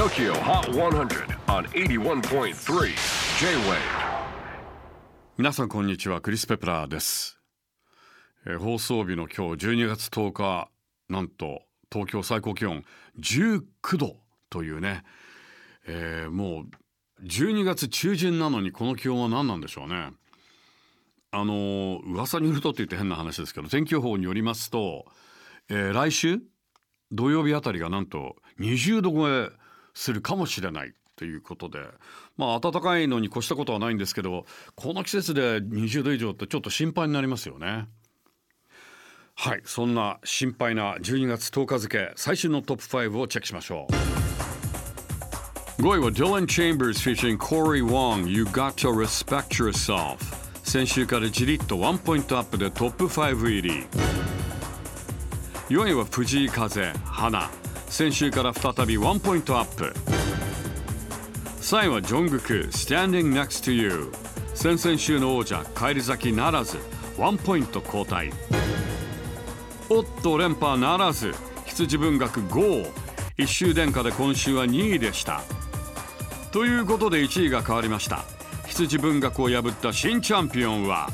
TOKYO HOT 100 on 81.3 J-WAVE 皆さんこんにちはクリス・ペプラーです、えー放送日の今日12月10日なんと東京最高気温19度というね、えーもう12月中旬なのにこの気温は何なんでしょうね。あのー噂によるとって言って変な話ですけど天気予報によりますと、えー来週土曜日あたりがなんと20度超えするかもしれないということで。まあ暖かいのに越したことはないんですけどこの季節で20度以上ってちょっと心配になりますよね。はいそんな心配な12月10日付最新のトップ5をチェックしましょう。5位は Dylan Chambers featuring Corey Wong You Got to Respect Yourself. 先週からじりっとワンポイントアップでトップ5入り。4位は藤井風花先週から再びワンポイントアップ。3位はジョングク Standing Next to You 先々週の王者返り咲きならずワンポイント交代。おっと連覇ならず羊文学5一周殿下で今週は2位でした。ということで1位が変わりました。羊文学を破った新チャンピオンは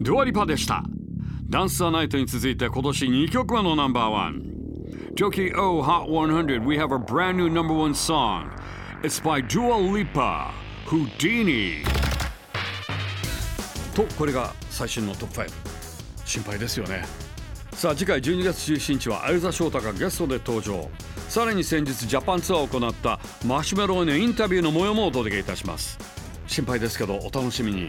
ドアリパでした。ダンサーナイトに続いて今年2曲目のナンバーワン。Tokyo Hot 100 we have a brand new number one song. It's by Dua Lipa Houdini. とこれが最新のトップ5心配ですよね。さあ次回12月17日は相座翔太がゲストで登場。さらに先日ジャパンツアーを行ったマシュメロへのインタビューの模様もお届けいたします。心配ですけどお楽しみに。